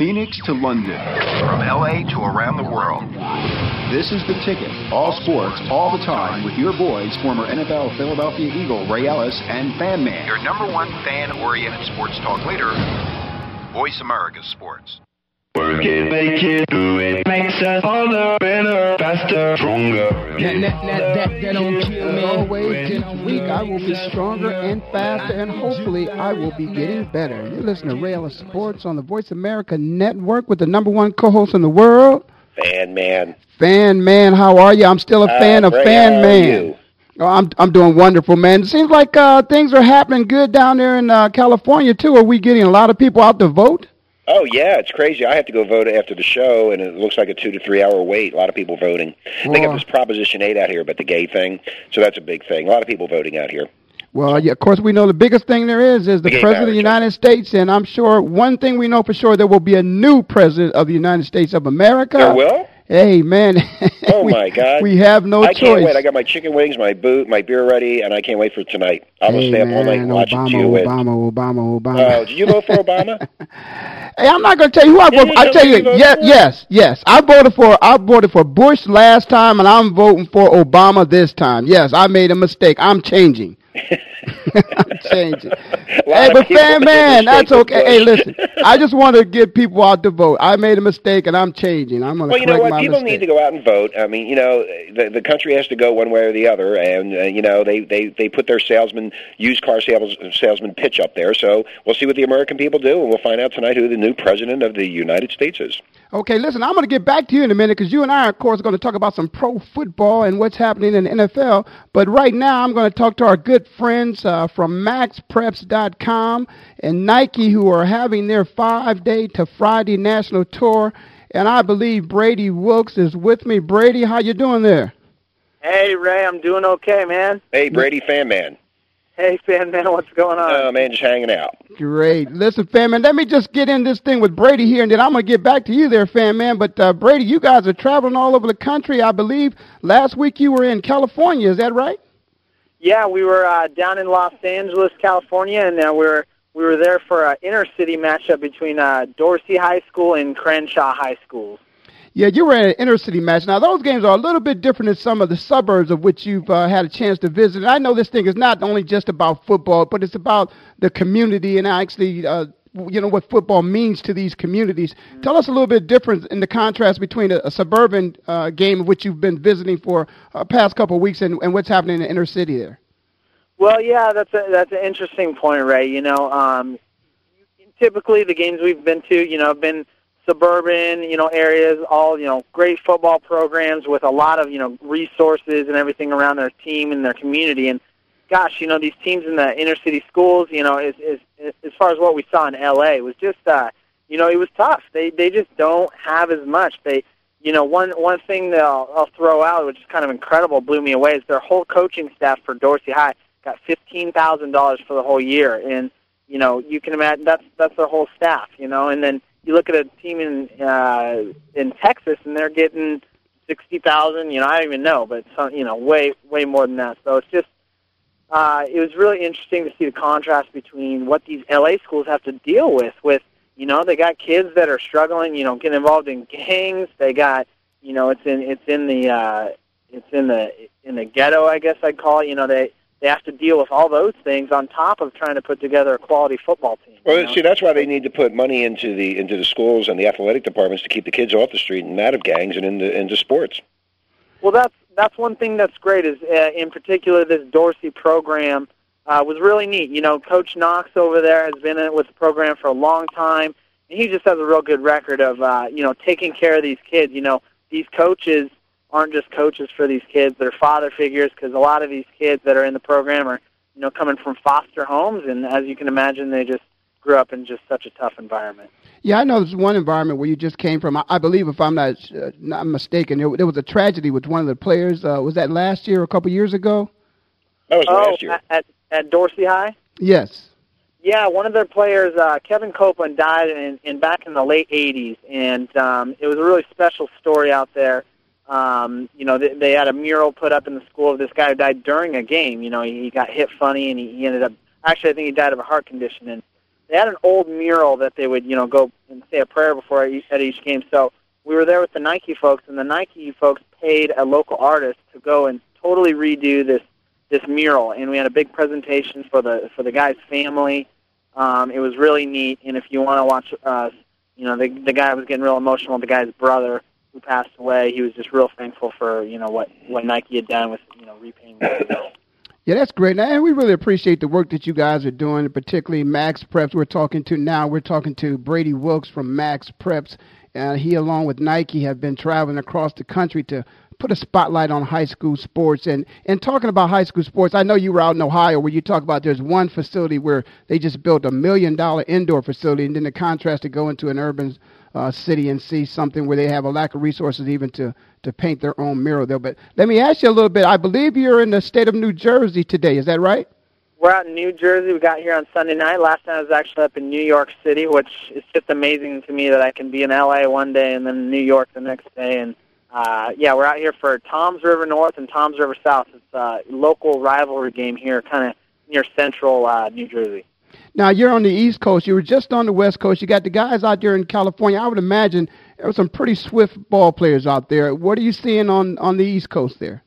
Phoenix to London. From LA to around the world. This is The Ticket. All sports, all the time, with your boys, former NFL Philadelphia Eagle Ray Ellis and Fan Man. Your number one fan-oriented sports talk leader, Voice America Sports. Work it, make it, do it. Makes us harder, better, faster, stronger. That, that, that, that, that don't kill me. Always each week I will be stronger and faster, and hopefully I will be getting better. You listen to Ray Ellis Sports on the Voice America Network with the number one co-host in the world, Fan man. Fan Man. How are you? I'm still a fan Uh, of Ray, Fan how are Man. you? Oh, I'm I'm doing wonderful, man. It seems like uh, things are happening good down there in uh, California too. Are we getting a lot of people out to vote? Oh yeah, it's crazy. I have to go vote after the show, and it looks like a two to three hour wait. A lot of people voting. They got this Proposition Eight out here, but the gay thing. So that's a big thing. A lot of people voting out here. Well, yeah, of course, we know the biggest thing there is is the The president of the. United States, and I'm sure one thing we know for sure there will be a new president of the United States of America. There will. Hey, man. Oh we, my God! We have no I choice. can't wait. I got my chicken wings, my boot, my beer ready, and I can't wait for tonight. I'm gonna stay up all night watching Obama, you win. Obama, Obama, Obama. Oh, did you vote for Obama? Hey, I'm not going to tell you who I voted. I tell you, you yes, yes, yes. I voted for I voted for Bush last time, and I'm voting for Obama this time. Yes, I made a mistake. I'm changing. I'm changing. Hey, but fan man, that's okay. Hey, listen, I just want to get people out to vote. I made a mistake, and I'm changing. I'm going to Well, you know what? People mistake. need to go out and vote. I mean, you know, the the country has to go one way or the other, and uh, you know, they they they put their salesman, used car sales, salesman pitch up there. So we'll see what the American people do, and we'll find out tonight who the new president of the United States is. Okay, listen, I'm going to get back to you in a minute because you and I, of course, are going to talk about some pro football and what's happening in the NFL. But right now, I'm going to talk to our good friends uh, from MaxPreps.com and Nike who are having their five-day to Friday national tour. And I believe Brady Wilkes is with me. Brady, how you doing there? Hey Ray, I'm doing okay, man. Hey, Brady, fan man. Hey fan man, what's going on? Oh man, just hanging out. Great. Listen, fan man, let me just get in this thing with Brady here, and then I'm going to get back to you there, fan man. But uh, Brady, you guys are traveling all over the country. I believe last week you were in California. Is that right? yeah, we were uh, down in Los Angeles, California, and uh, we were we were there for an inner city matchup between uh, Dorsey High School and Crenshaw High School. Yeah, you were at an inner city match. Now, those games are a little bit different than some of the suburbs of which you've uh, had a chance to visit. And I know this thing is not only just about football, but it's about the community and actually, uh, you know, what football means to these communities. Tell us a little bit different in the contrast between a, a suburban uh, game of which you've been visiting for uh, past couple of weeks and, and what's happening in the inner city there. Well, yeah, that's a that's an interesting point, Ray. You know, um, typically the games we've been to, you know, have been suburban, you know, areas, all you know, great football programs with a lot of you know resources and everything around their team and their community. And gosh, you know, these teams in the inner city schools, you know, is is as far as what we saw in L.A. was just, uh, you know, it was tough. They they just don't have as much. They you know, one one thing that I'll, I'll throw out, which is kind of incredible, blew me away, is their whole coaching staff for Dorsey High got fifteen thousand dollars for the whole year, and you know, you can imagine that's that's their whole staff, you know, and then you look at a team in uh, in Texas, and they're getting sixty thousand. You know, I don't even know, but some, you know, way way more than that. So it's just. Uh, it was really interesting to see the contrast between what these LA schools have to deal with. With you know, they got kids that are struggling. You know, getting involved in gangs. They got you know, it's in it's in the uh, it's in the in the ghetto, I guess I'd call it. You know, they they have to deal with all those things on top of trying to put together a quality football team. Well, know? see, that's why they need to put money into the into the schools and the athletic departments to keep the kids off the street and out of gangs and into into sports. Well, that's that's one thing that's great. Is uh, in particular this Dorsey program uh, was really neat. You know, Coach Knox over there has been in it with the program for a long time, and he just has a real good record of uh, you know taking care of these kids. You know, these coaches aren't just coaches for these kids; they're father figures because a lot of these kids that are in the program are you know coming from foster homes, and as you can imagine, they just grew up in just such a tough environment. Yeah, I know there's one environment where you just came from. I, I believe, if I'm not uh, not mistaken, there, there was a tragedy with one of the players. Uh, was that last year or a couple years ago? That was oh, last year. at, at at Dorsey High. Yes. Yeah, one of their players, uh, Kevin Copeland, died in, in back in the late '80s, and um, it was a really special story out there. Um, you know, they, they had a mural put up in the school of this guy who died during a game. You know, he, he got hit funny, and he, he ended up actually, I think he died of a heart condition. And they had an old mural that they would, you know, go and say a prayer before each, at each game. So we were there with the Nike folks, and the Nike folks paid a local artist to go and totally redo this this mural, and we had a big presentation for the for the guy's family. Um, it was really neat, and if you want to watch, uh, you know, the the guy was getting real emotional. The guy's brother who passed away, he was just real thankful for you know what what Nike had done with you know repainting the. Yeah, that's great. And we really appreciate the work that you guys are doing, particularly Max Preps. We're talking to now, we're talking to Brady Wilkes from Max Preps. Uh, he, along with Nike, have been traveling across the country to put a spotlight on high school sports. And, and talking about high school sports, I know you were out in Ohio where you talk about there's one facility where they just built a million dollar indoor facility, and then the contrast to go into an urban uh, city and see something where they have a lack of resources even to, to paint their own mural there. But let me ask you a little bit. I believe you're in the state of New Jersey today. Is that right? We're out in New Jersey. We got here on Sunday night. Last night I was actually up in New York City, which is just amazing to me that I can be in LA one day and then New York the next day. And uh, yeah, we're out here for Toms River North and Toms River South. It's a local rivalry game here, kind of near central uh, New Jersey. Now you're on the East Coast. You were just on the West Coast. You got the guys out there in California. I would imagine there were some pretty swift ball players out there. What are you seeing on on the East Coast there?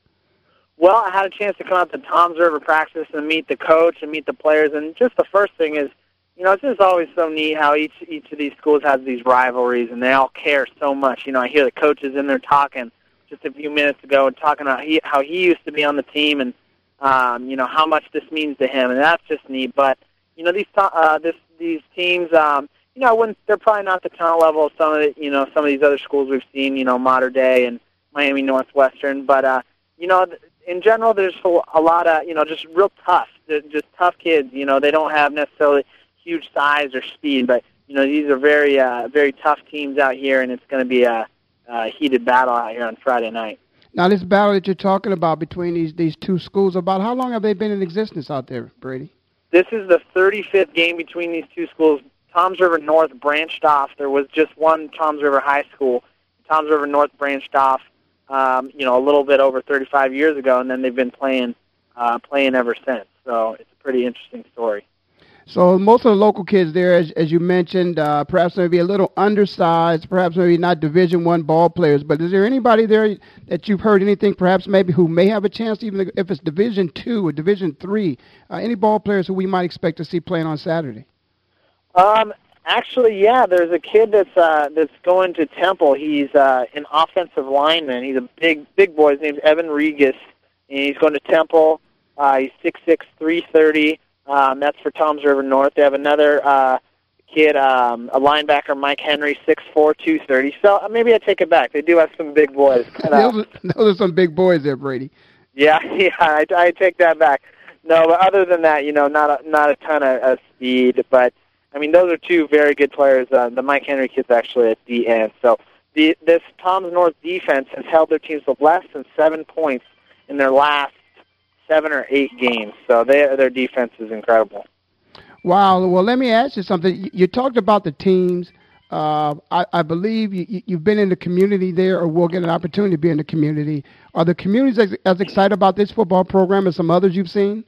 Well, I had a chance to come out to Toms River practice and meet the coach and meet the players. And just the first thing is, you know, it's just always so neat how each each of these schools has these rivalries and they all care so much. You know, I hear the coaches in there talking just a few minutes ago and talking about he, how he used to be on the team and um, you know how much this means to him, and that's just neat. But you know, these uh, this these teams, um, you know, when they're probably not the talent level of some of the, you know some of these other schools we've seen, you know, modern day and Miami Northwestern, but uh, you know, in general, there's a lot of you know just real tough, just tough kids. You know, they don't have necessarily huge size or speed, but you know these are very uh, very tough teams out here, and it's going to be a, a heated battle out here on Friday night. Now, this battle that you're talking about between these these two schools, about how long have they been in existence out there, Brady? This is the 35th game between these two schools. Toms River North branched off. There was just one Toms River High School. Toms River North branched off um, you know, a little bit over 35 years ago, and then they've been playing uh, playing ever since. So it's a pretty interesting story. So most of the local kids there, as, as you mentioned, uh, perhaps maybe a little undersized, perhaps maybe not Division One ball players. But is there anybody there that you've heard anything, perhaps maybe who may have a chance, even if it's Division Two or Division Three? Uh, any ball players who we might expect to see playing on Saturday? Um, Actually, yeah, there's a kid that's uh, that's going to Temple. He's uh, an offensive lineman. He's a big big boy. His name's Evan Regis, and he's going to Temple. Uh, he's six six three thirty. Um, that's for Toms River North. They have another uh, kid, um, a linebacker, Mike Henry, six four two thirty. So uh, maybe I take it back. They do have some big boys. those, are, those are some big boys there, Brady. Yeah, yeah, I, I take that back. No, but other than that, you know, not a, not a ton of, of speed, but I mean, those are two very good players. Uh, the Mike Henry kid's actually at the end. So the, this Tom's North defense has held their teams to less than seven points in their last seven or eight games. So they, their defense is incredible. Wow. Well, let me ask you something. You talked about the teams. Uh, I, I believe you, you've been in the community there, or will get an opportunity to be in the community. Are the communities as, as excited about this football program as some others you've seen?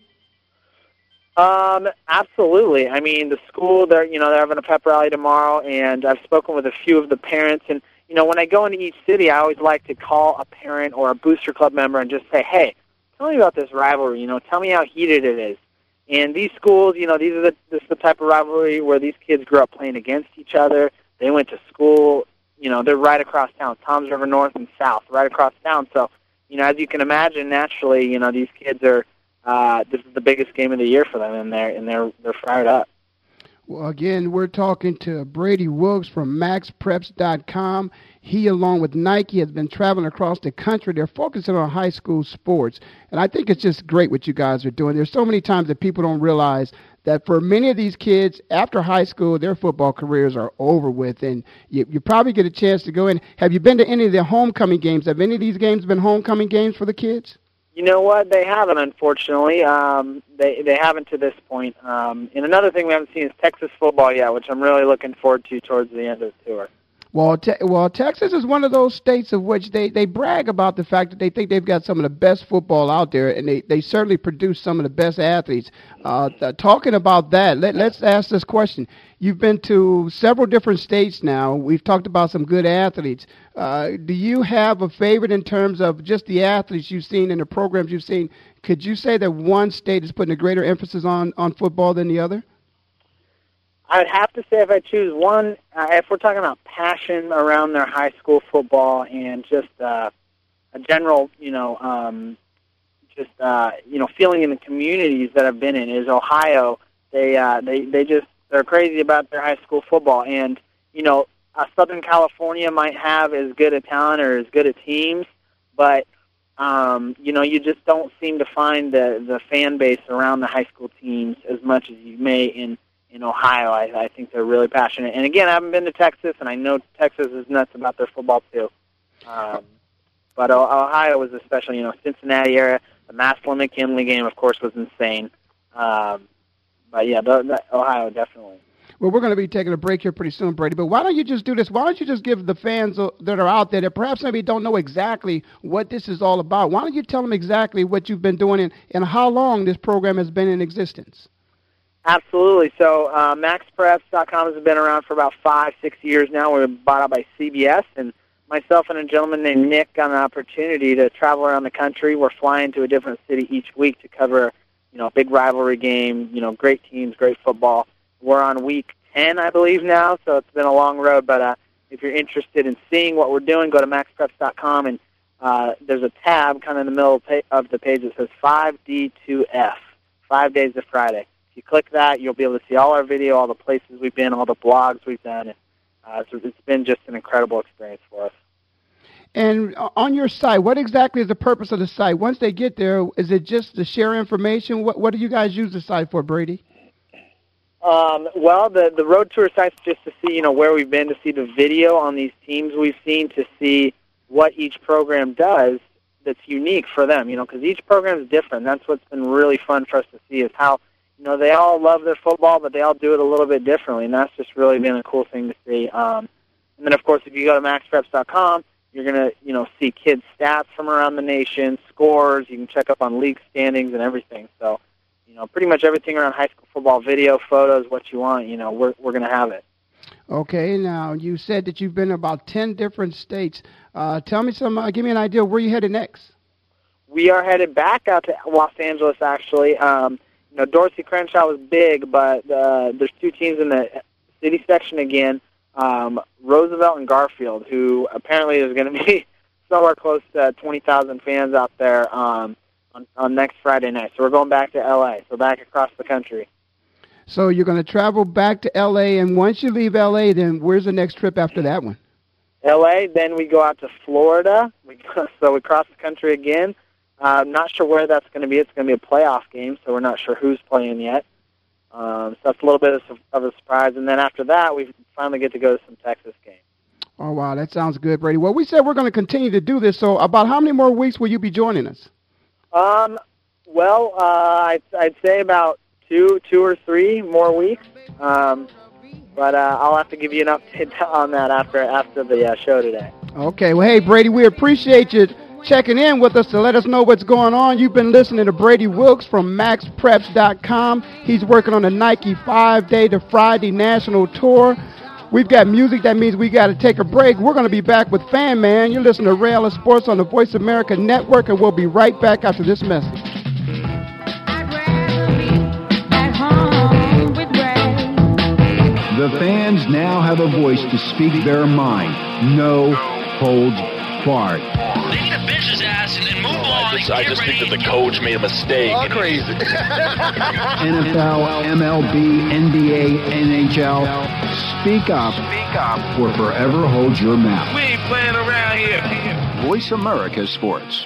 Um, absolutely. I mean, the school they're you know they're having a pep rally tomorrow, and I've spoken with a few of the parents. And you know, when I go into each city, I always like to call a parent or a booster club member and just say, "Hey, tell me about this rivalry. You know, tell me how heated it is." And these schools, you know, these are the this is the type of rivalry where these kids grew up playing against each other. They went to school. You know, they're right across town. Toms River North and South, right across town. So, you know, as you can imagine, naturally, you know, these kids are uh, this is the biggest game of the year for them, and they're and they're they're fired up. Well, again, we're talking to Brady Wilkes from MaxPreps.com. He, along with Nike, has been traveling across the country. They're focusing on high school sports, and I think it's just great what you guys are doing. There's so many times that people don't realize that for many of these kids, after high school, their football careers are over with, and you, you probably get a chance to go in. Have you been to any of the homecoming games? Have any of these games been homecoming games for the kids? You know what? They haven't, unfortunately. Um, they they haven't to this point. Um, and another thing we haven't seen is Texas football yet, which I'm really looking forward to towards the end of the tour. Well, te- well, Texas is one of those states of which they, they brag about the fact that they think they've got some of the best football out there, and they, they certainly produce some of the best athletes. Uh, th- talking about that, let, let's ask this question. You've been to several different states now. We've talked about some good athletes. Uh, do you have a favorite in terms of just the athletes you've seen and the programs you've seen? Could you say that one state is putting a greater emphasis on, on football than the other? I'd have to say if I choose one, uh, if we're talking about passion around their high school football and just uh, a general, you know, um, just uh, you know, feeling in the communities that I've been in is Ohio. They uh, they they just they're crazy about their high school football, and you know, uh, Southern California might have as good a talent or as good a teams, but um, you know, you just don't seem to find the the fan base around the high school teams as much as you may in in Ohio. I, I think they're really passionate. And again, I haven't been to Texas, and I know Texas is nuts about their football too. Um, but Ohio was especially, you know, Cincinnati area. The Massillon McKinley game, of course, was insane. Um, but yeah, the, the, Ohio definitely. Well, we're going to be taking a break here pretty soon, Brady. But why don't you just do this? Why don't you just give the fans that are out there that perhaps maybe don't know exactly what this is all about? Why don't you tell them exactly what you've been doing and, and how long this program has been in existence? Absolutely. So uh, MaxPreps.com has been around for about five, six years now. We were bought out by CBS, and myself and a gentleman named Nick got an opportunity to travel around the country. We're flying to a different city each week to cover, you know, a big rivalry game. You know, great teams, great football. We're on week ten, I believe now, so it's been a long road. But uh, if you're interested in seeing what we're doing, go to MaxPreps.com, and uh, there's a tab kind of in the middle of the page that says 5D2F, five days to Friday you click that, you'll be able to see all our video, all the places we've been, all the blogs we've done. Uh, so it's been just an incredible experience for us. And on your site, what exactly is the purpose of the site? Once they get there, is it just to share information? What What do you guys use the site for, Brady? Um, well, the the road tour site's just to see, you know, where we've been, to see the video on these teams we've seen, to see what each program does that's unique for them. You know, because each program is different. That's what's been really fun for us to see is how you know, they all love their football, but they all do it a little bit differently, and that's just really been a cool thing to see. Um, and then, of course, if you go to maxpreps.com, you're going to, you know, see kids' stats from around the nation, scores. You can check up on league standings and everything. So, you know, pretty much everything around high school football, video, photos, what you want, you know, we're we're going to have it. Okay, now you said that you've been in about ten different states. Uh, tell me some. Uh, give me an idea where you headed next. We are headed back out to Los Angeles, actually. Um, you know, Dorsey Crenshaw was big, but uh, there's two teams in the city section again, um, Roosevelt and Garfield, who apparently is going to be somewhere close to 20,000 fans out there um, on, on next Friday night. So we're going back to L.A., so back across the country. So you're going to travel back to L.A., and once you leave L.A., then where's the next trip after that one? L.A., then we go out to Florida. We go, so we cross the country again. I'm not sure where that's going to be. It's going to be a playoff game, so we're not sure who's playing yet. Um, so that's a little bit of, of a surprise. And then after that, we finally get to go to some Texas games. Oh, wow. That sounds good, Brady. Well, we said we're going to continue to do this. So about how many more weeks will you be joining us? Um, well, uh, I'd, I'd say about two, two or three more weeks. Um, but uh, I'll have to give you an update on that after after the uh, show today. Okay. Well, hey, Brady, we appreciate you checking in with us to let us know what's going on. You've been listening to Brady Wilkes from MaxPreps.com. He's working on the Nike five day to Friday national tour. We've got music. That means we got to take a break. We're going to be back with Fan Man. You're listening to Ray Ellis Sports on the Voice America Network, and we'll be right back after this message. The fans now have a voice to speak their mind. No holds barred. They need to bench his ass and, and move on. I just, I just think that the coach made a mistake. All crazy. NFL, MLB, NBA, NHL. Speak up. Speak up. Or forever hold your mouth. We ain't playing around here. Voice America Sports.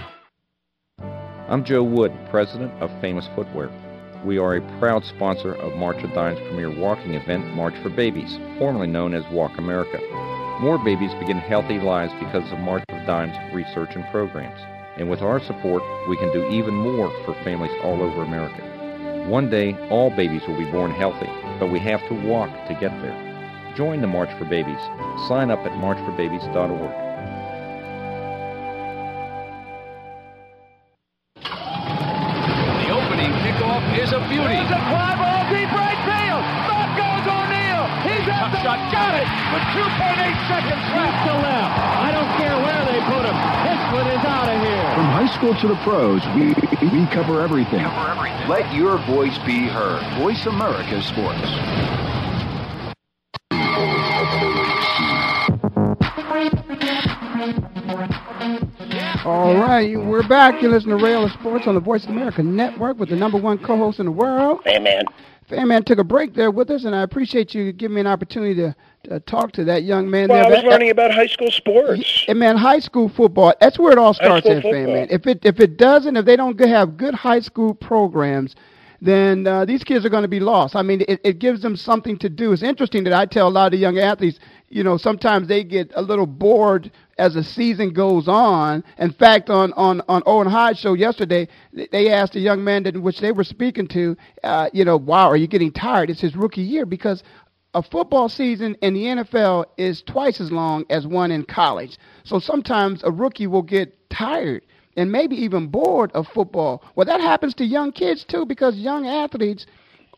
I'm Joe Wood, president of Famous Footwear. We are a proud sponsor of March of Dimes' premier walking event, March for Babies, formerly known as Walk America. More babies begin healthy lives because of March of Dimes research and programs. And with our support, we can do even more for families all over America. One day, all babies will be born healthy, but we have to walk to get there. Join the March for Babies. Sign up at marchforbabies.org. school to the pros, we, we cover everything. Cover everything. Let your voice be heard. Voice America Sports. All right, we're back. You listen to Ray Ellis Sports on the Voice of America Network with the number one co-host in the world. Hey, man. Fan man took a break there with us, and I appreciate you giving me an opportunity to, to talk to that young man. Well, there. I was That- learning about high school sports. And man, high school football, that's where it all starts football. man. If it if it doesn't, if they don't have good high school programs, then uh, these kids are going to be lost. I mean, it, it gives them something to do. It's interesting that I tell a lot of the young athletes, you know, sometimes they get a little bored as the season goes on. In fact, on on on Owen Hyde's show yesterday, they asked a young man that which they were speaking to, uh, you know, wow, are you getting tired? It's his rookie year because a football season in the NFL is twice as long as one in college. So sometimes a rookie will get tired and maybe even bored of football. Well, that happens to young kids too because young athletes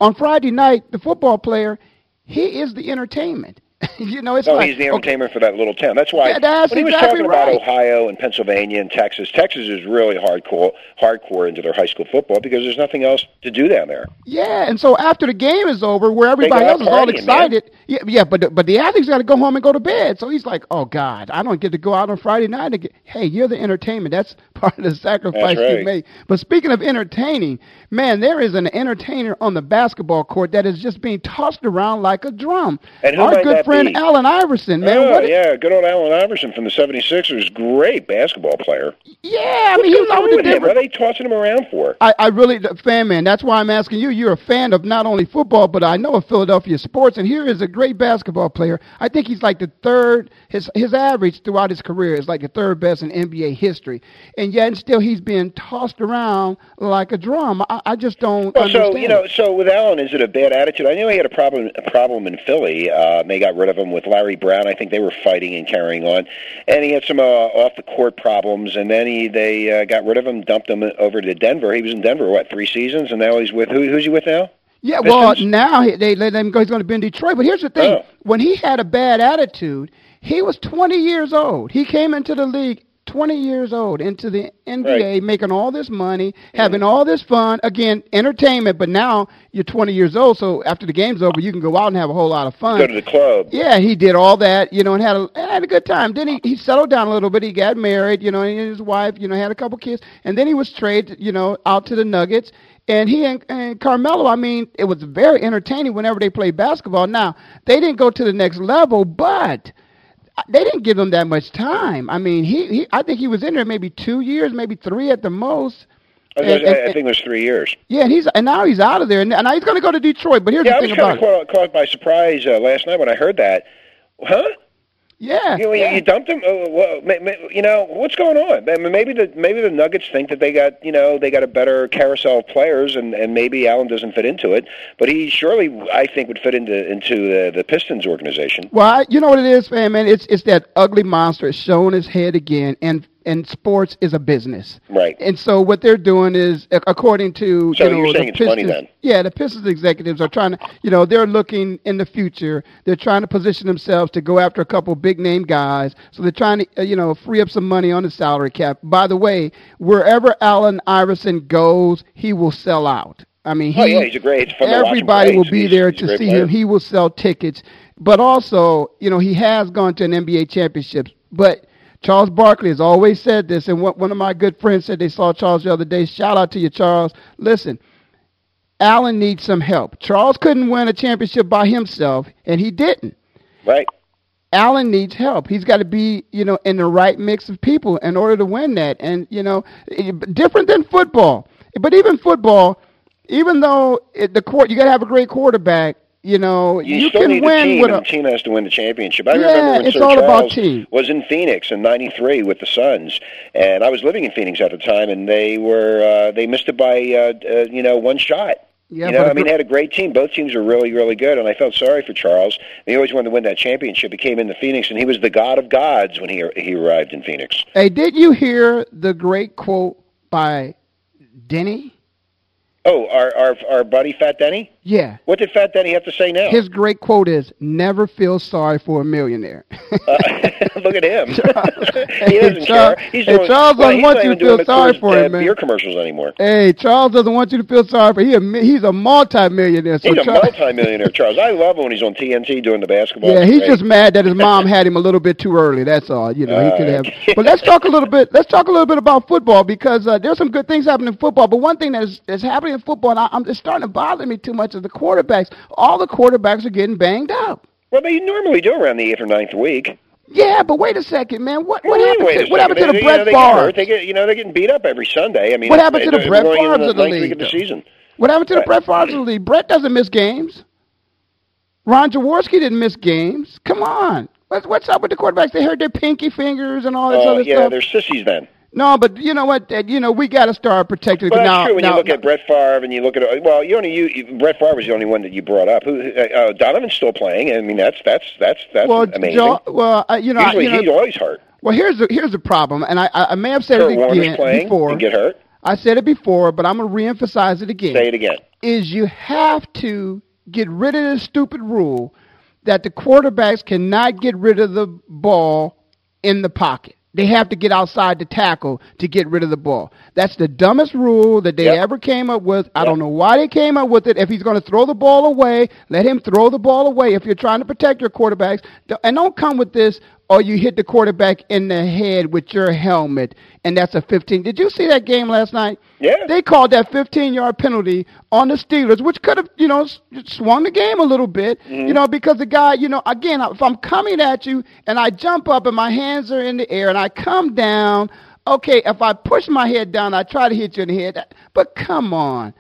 on Friday night, the football player, he is the entertainment. you know, it's no, like he's the okay, entertainment for that little town. That's why Yeah, that's when he was exactly talking right. about Ohio and Pennsylvania and Texas, Texas is really hardcore, hardcore into their high school football because there's nothing else to do down there. Yeah, and so after the game is over, where everybody else is all excited, yeah, yeah, but the, but the athletes got to go home and go to bed. So he's like, "Oh God, I don't get to go out on Friday night." Get, hey, you're the entertainment. That's part of the sacrifice That's you right. made. But speaking of entertaining, man, there is an entertainer on the basketball court that is just being tossed around like a drum. And who Our might good that friend? Allen Iverson, man. oh, what, yeah, good old Allen Iverson from the 76ers, great basketball player. yeah, I mean, he was What's out going with him? What are they tossing him around for? I, I really, fan man, that's why I'm asking you. You're a fan of not only football, but I know of Philadelphia sports. And here is a great basketball player. I think he's like the third, his his average throughout his career is like the third best in NBA history. And yet, and still, he's being tossed around like a drum. I, I just don't Well, understand. so you know, so with Allen, is it a bad attitude? I know he had a problem a problem in Philly. Uh, they got rid of him with Larry Brown. I think they were fighting and carrying on, and he had some uh, off the court problems. And then he they uh, got rid of him, dumped him over to Denver. He was in Denver what three seasons, and now he's with who? Who's he with now? Yeah, well, now he, they let him go. He's going to be in Detroit. But here's the thing: Oh. when he had a bad attitude, he was 20 years old. He came into the league 20 years old, into the NBA, making all this money, having all this fun. Again, entertainment. But now you're 20 years old, so after the game's over, you can go out and have a whole lot of fun. Go to the club. Yeah, he did all that, you know, and had a had a good time. Then he he settled down a little bit. He got married, you know, and his wife, you know, had a couple kids, and then he was traded, you know, out to the Nuggets. And he and, and Carmelo, I mean, it was very entertaining whenever they played basketball. Now they didn't go to the next level, but they didn't give him that much time. I mean, he, he I think he was in there maybe two years, maybe three at the most. I, And- I, and- I think it was three years. Yeah, and he's and now he's out of there, and, now he's going to go to Detroit. But here's Yeah, I the was thing kind about of it. caught, caught by surprise uh, last night when I heard that. Huh? Yeah, You, know, you dumped him. Uh, well, ma- ma- you know what's going on? I mean, maybe the maybe the Nuggets think that they got you know they got a better carousel of players, and and maybe Allen doesn't fit into it. But he surely, I think, would fit into into the, the Pistons organization. Well, I, you know what it is, man. Man, it's it's that ugly monster it's showing his head again, and and sports is a business, right? And so what they're doing is, according to So you know you're the saying it's money Pistons, then? yeah, the Pistons executives are trying to, you know, they're looking in the future. They're trying to position themselves to go after a couple big name guys. So they're trying to, uh, you know, free up some money on the salary cap. By the way, wherever Allen Iverson goes, he will sell out. I mean, he, oh yeah, he's a great. It's fun to watch him everybody will be he's- there he's to see player. him. He will sell tickets, but also, you know, he has gone to an NBA championship. But Charles Barkley has always said this, and what, one of my good friends said they saw Charles the other day. Shout out to you, Charles. Listen, Allen needs some help. Charles couldn't win a championship by himself, and he didn't. Right. Allen needs help. He's got to be, you know, in the right mix of people in order to win that. And you know, eh, different than football. But even football, even though it, the court, you got to have a great quarterback. You know, You, you, still can need win team, with and a. team has to win the championship. I Yeah, remember when it's Sir all about Charles team. was in Phoenix in '93 with the Suns, and I was living in Phoenix at the time, and they were uh, they missed it by uh, uh, you know one shot. Yeah, you know, I mean, they had a great team. Both teams were really, really good, and I felt sorry for Charles. He always wanted to win that championship. He came into Phoenix, and he was the god of gods when he he arrived in Phoenix. Hey, did you hear the great quote by Denny? Oh, our our our buddy Fat Denny. Yeah. What did Fat Denny have to say now? His great quote is, "Never feel sorry for a millionaire." Uh, Look at him. he doesn't Charles- care. He's hey, doing, Charles well, doesn't want you to feel sorry for uh, him, man. beer commercials anymore. Hey, Charles doesn't want you to feel sorry for he a, he's a multimillionaire. So He's a Charles, multimillionaire, Charles. I love him when he's on TNT doing the basketball. yeah, he's just mad that his mom had him a little bit too early. That's all. You know, he could have. Uh, But let's talk a little bit. Let's talk a little bit about football because uh, there's some good things happening in football. But one thing that is, is happening in football, and I, I'm it's starting to bother me too much, is the quarterbacks. All the quarterbacks are getting banged up. Well, they normally do around the eighth or ninth week. Yeah, but wait a second, man. What what happened? wait to, what happened to the Brett Favre? They get, you know, they're getting beat up every Sunday. I mean, What happened to the Brett Favres of the league, of the season? What happened to the Brett Favre of the league? Brett doesn't miss games. Ron Jaworski didn't miss games. Come on. What's, what's up with the quarterbacks? They hurt their pinky fingers and all this Oh, other yeah, stuff. Yeah, they're sissies then. No, but you know what? You know we got to start protecting. That's now, true. When now, you look at Brett Favre and you look at well, you only you, Brett Favre was the only one that you brought up. Who uh, uh, Donovan's still playing. I mean, that's that's that's that's well, amazing. Well, uh, you know, Usually you know, he's always hurt. well, here's the here's the problem, and I I may have said Kurt it again playing before. and get hurt. I said it before, but I'm gonna reemphasize it again. Say it again. is you have to get rid of this stupid rule that the quarterbacks cannot get rid of the ball in the pocket. They have to get outside the tackle to get rid of the ball. That's the dumbest rule that they Yep. ever came up with. I don't know why they came up with it. If he's going to throw the ball away, let him throw the ball away. If you're trying to protect your quarterbacks, and don't come with this, or you hit the quarterback in the head with your helmet, and that's a 15. Did you see that game last night? Yeah. They called that 15 yard penalty on the Steelers, which could have, you know, swung the game a little bit, Mm-hmm. you know, because the guy, you know, again, if I'm coming at you and I jump up and my hands are in the air and I come down, okay, if I push my head down, I try to hit you in the head, but come on.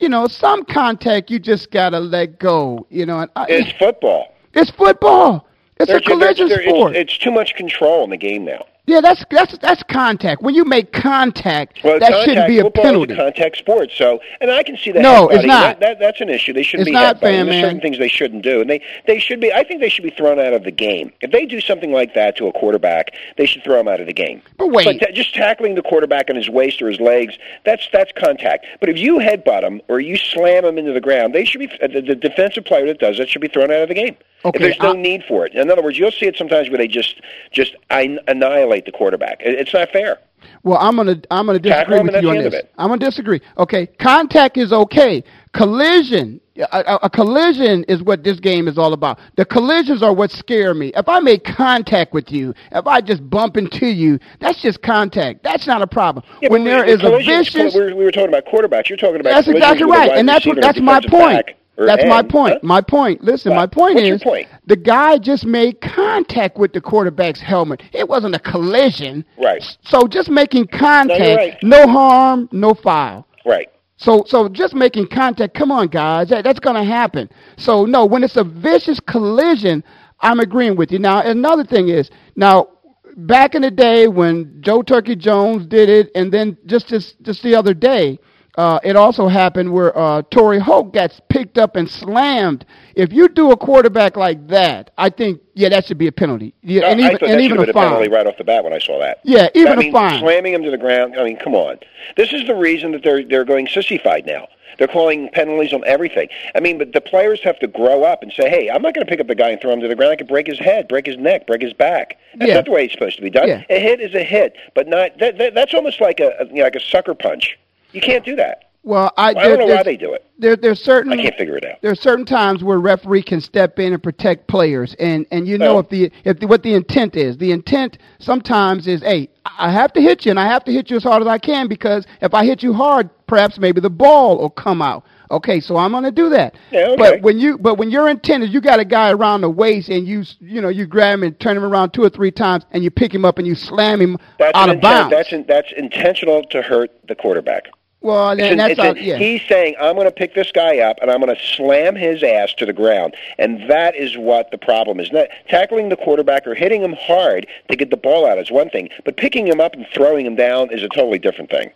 You know, some contact you just got to let go, you know. And I, It's football. it's football. It's They're a collision they're- sport. It's, it's too much control in the game now. Yeah, that's that's that's contact. When you make contact, Well, that contact, shouldn't be a penalty. Is a contact sports, so and I can see that. No, it's not. That, that, that's an issue. They shouldn't It's be not, fam, There's certain things they shouldn't do, and they they should be. I think they should be thrown out of the game. If they do something like that to a quarterback, they should throw him out of the game. But wait. but ta- just tackling the quarterback on his waist or his legs, that's that's contact. But if you headbutt him or you slam him into the ground, they should be uh, the, the defensive player that does that should be thrown out of the game. Okay, there's no I- need for it. In other words, you'll see it sometimes where they just just annihilate the quarterback. It's not fair. Well, I'm gonna I'm gonna disagree with you on this. end of it. I'm gonna disagree. Okay, contact is okay. Collision, a, a, a collision is what this game is all about. The collisions are what scare me. If I make contact with you, if I just bump into you, that's just contact. That's not a problem. Yeah, when there is a vicious, we were, we were talking about quarterbacks. You're talking about that's exactly right, and that's what that's my point. back That's my point. Huh? My point. Listen, my point What's is point? the guy just made contact with the quarterback's helmet. It wasn't a collision. Right. So just making contact, right. no harm, no foul. Right. So, so just making contact. Come on, guys, that, that's going to happen. So, no, when it's a vicious collision, I'm agreeing with you. Now, another thing is now back in the day when Joe Turkey Jones did it, and then just just just the other day, uh, it also happened where uh, Torry Holt gets picked up and slammed. If you do a quarterback like that, I think yeah, that should be a penalty. Yeah, No, and I even thought and that even should a have been a fine. penalty right off the bat when I saw that. Yeah, even I a mean, fine. slamming him to the ground. I mean, come on. This is the reason that they're they're going sissified now. They're calling penalties on everything. I mean, but the players have to grow up and say, "Hey, I'm not going to pick up the guy and throw him to the ground. I could break his head, break his neck, break his back. That's Yeah. not the way it's supposed to be done. Yeah. A hit is a hit, but not that, that that's almost like a, a you know, like a sucker punch. You can't do that. Well, I, I there- don't know why they do it. There, there's certain. I can't figure it out. There are certain times where referee can step in and protect players, and and you know if the if the, what the intent is. The intent sometimes is, hey, I have to hit you, and I have to hit you as hard as I can because if I hit you hard, perhaps maybe the ball will come out. Okay, so I'm going to do that. Yeah, okay. But when you but when your intent is you got a guy around the waist and you you know you grab him and turn him around two or three times and you pick him up and you slam him That's out of intent. bounds. That's in, that's intentional to hurt the quarterback. Well, It's that's how, yeah. He's saying, I'm going to pick this guy up and I'm going to slam his ass to the ground. And that is what the problem is. Not, tackling the quarterback or hitting him hard to get the ball out is one thing, but picking him up and throwing him down is a totally different thing.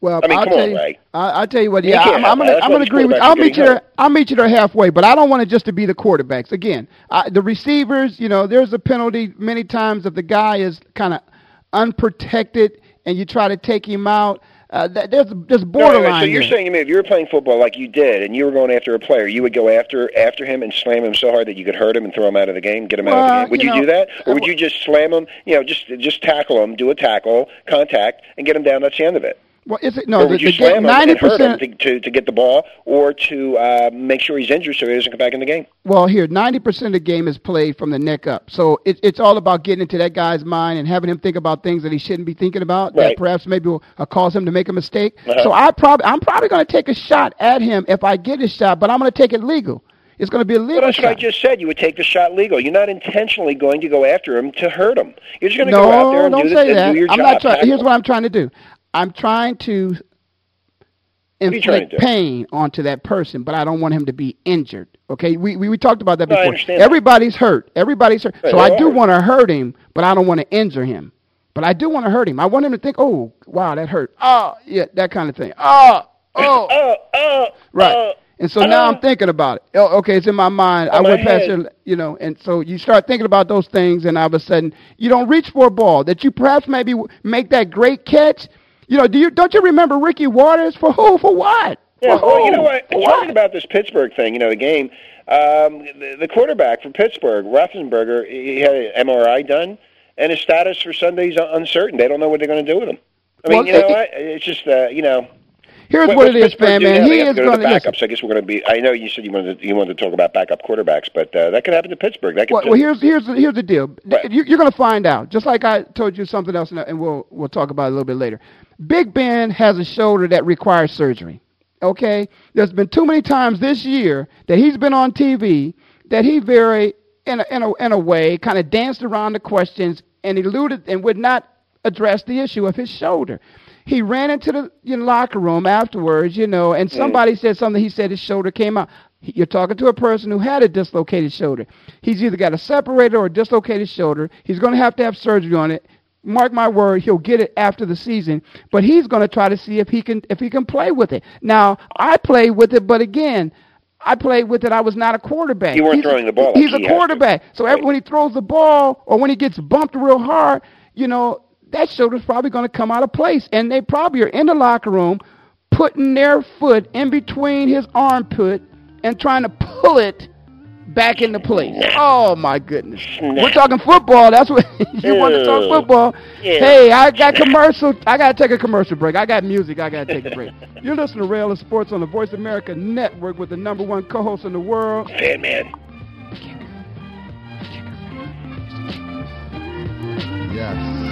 Well, I mean, will come tell on, you, Ray. I, I'll tell you what. Yeah, I'm, I'm gonna, I'm gonna agree with. I'll meet you there. I'll meet you there halfway, but I don't want it just to be the quarterbacks. Again, I, the receivers. You know, there's a penalty many times if the guy is kind of unprotected and you try to take him out. Uh, that, there's there's No, borderline. wait, so you're there. saying to me if you were playing football like you did and you were going after a player, you would go after after him and slam him so hard that you could hurt him and throw him out of the game, get him out of the game? Would you you, know, do that, or would you just slam him? You know, just just tackle him, do a tackle, contact, and get him down? That's the end of it. Well, is it no? or The, would you the slam game, him ninety and hurt him percent. to, to to get the ball, or to uh, make sure he's injured so he doesn't come back in the game? Well, here, 90% of the game is played from the neck up. So it, it's all about getting into that guy's mind and having him think about things that he shouldn't be thinking about that perhaps maybe will uh, cause him to make a mistake. Uh-huh. So I probably, I'm probably going to take a shot at him if I get a shot, but I'm going to take it legal. It's going to be a legal Well, that's shot. what I just said. You would take the shot legal. You're not intentionally going to go after him to hurt him. You're just going to no, go out there and don't do, the, say and that. do your I'm job. not trying. Here's what I'm trying to do. I'm trying to are you trying inflict to pain onto that person, but I don't want him to be injured. Okay, we we, we talked about that No, I before. understand that. Everybody's hurt. Everybody's hurt. Right, so I do want to hurt him, but I don't want to injure him. But I do want to hurt him. I want him to think, "Oh, wow, that hurt." Oh, yeah, that kind of thing. Ah, oh, oh, oh, oh, right. oh, and so now oh. I'm thinking about it. Oh, okay, it's in my mind. Oh, I my went past your, you know, and so you start thinking about those things, and all of a sudden you don't reach for a ball that you perhaps maybe make that great catch. You know, do you don't you remember Ricky Watters for who? For what? Yeah, for well, who? you know what? For Talking about this Pittsburgh thing, you know, the game, um, the, the quarterback for Pittsburgh, Roethlisberger, he had an MRI done, and his status for Sunday's uncertain. They don't know what they're going to do with him. I mean, Well, you know it- what? It's just, uh, you know. Here's what, what it is, fan man. He is to go to going to backups. I guess we're going to be. I know you said you wanted to, you wanted to talk about backup quarterbacks, but uh, that could happen to Pittsburgh. That could. Well, well, here's here's the, here's the deal. Right. You, you're going to find out. Just like I told you something else, and and we'll we'll talk about it a little bit later. Big Ben has a shoulder that requires surgery. Okay, there's been too many times this year that he's been on TV that he very in a in a, in a way kind of danced around the questions and eluded and would not address the issue of his shoulder. He ran into the you know, locker room afterwards, you know, and somebody said something. He said his shoulder came out. You're talking to a person who had a dislocated shoulder. He's either got a separated or a dislocated shoulder. He's going to have to have surgery on it. Mark my word, he'll get it after the season. But he's going to try to see if he can if he can play with it. Now I played with it, but again, I played with it. I was not a quarterback. You weren't He's a- throwing the ball He's he a quarterback. So every, when he throws the ball or when he gets bumped real hard, you know that shoulder's probably going to come out of place, and they probably are in the locker room putting their foot in between his armpit and trying to pull it back into place. Oh my goodness. We're talking football. That's what you want to talk football. Yeah. Hey, I got commercial. I got to take a commercial break. I got music. I got to take a break. You're listening to Ray Ellis Sports on the Voice America Network with the number one co-host in the world. Fan man. Yes.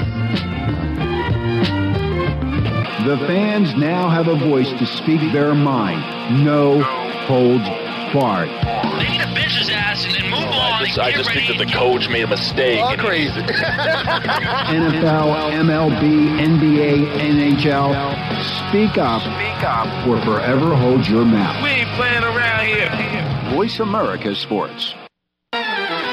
The fans now have a voice to speak their mind. No holds barred. They need to bench ass and, and move on. I just, I just think that the coach made a mistake. And- crazy. NFL, MLB, NBA, NHL. Speak up. Speak up. Or forever hold your mouth. We ain't playing around here. Voice America Sports.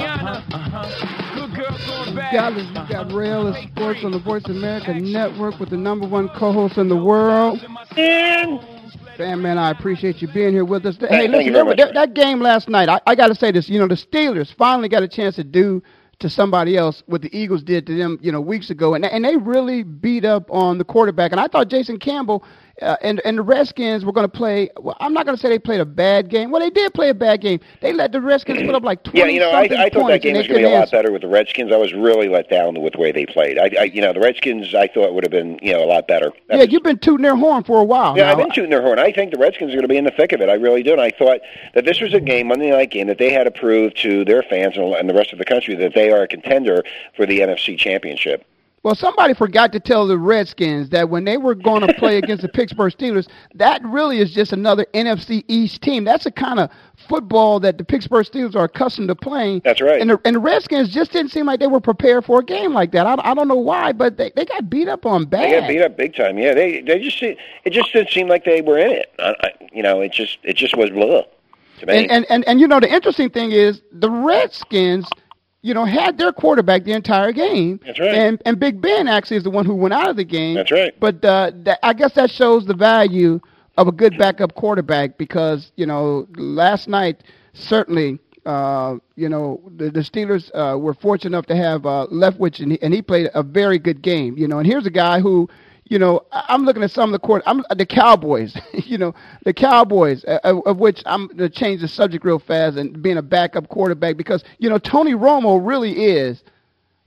Rihanna. Uh-huh. Good girl going back. Guys, we got Ray Ellis Sports on the Voice America Network with the number one co-host in the world. And Fan man, I appreciate you being here with us. Hey, thank listen, you very that, that, that game last night, I, I got to say this. You know, the Steelers finally got a chance to do to somebody else what the Eagles did to them, you know, weeks ago, and and they really beat up on the quarterback. And I thought Jason Campbell uh, and and the Redskins were going to play. Well, I'm not going to say they played a bad game. Well, they did play a bad game. They let the Redskins put up like 20 Yeah, you know, I, something I thought that points, game and was they going to be a lot better with the Redskins. I was really let down with the way they played. I, I you know, the Redskins, I thought would have been, you know, a lot better. That Yeah, you've been tooting their horn for a while. Yeah, now. I've been tooting their horn. I think the Redskins are going to be in the thick of it. I really do. And I thought that this was a game, Monday night game, that they had to prove to their fans and and the rest of the country that they are a contender for the NFC Championship. Well, somebody forgot to tell the Redskins that when they were going to play against the Pittsburgh Steelers, that really is just another NFC East team. That's the kind of football that the Pittsburgh Steelers are accustomed to playing. That's right. And the, and the Redskins just didn't seem like they were prepared for a game like that. I, I don't know why, but they, they got beat up on bad. They got beat up big time. Yeah, they they just it just didn't seem like they were in it. I, I, you know, it just it just was blah. And, and and and you know the interesting thing is the Redskins, you know, had their quarterback the entire game. That's right. And and Big Ben actually is the one who went out of the game. That's right. But uh, that, I guess that shows the value of a good backup quarterback because you know last night certainly. Uh, you know the, the Steelers uh, were fortunate enough to have uh, Leftwich, and he, and he played a very good game. You know, and here's a guy who you know, I'm looking at some of the court. I'm the Cowboys. you know, the Cowboys, uh, of, of which I'm going to change the subject real fast and being a backup quarterback because you know Tony Romo really is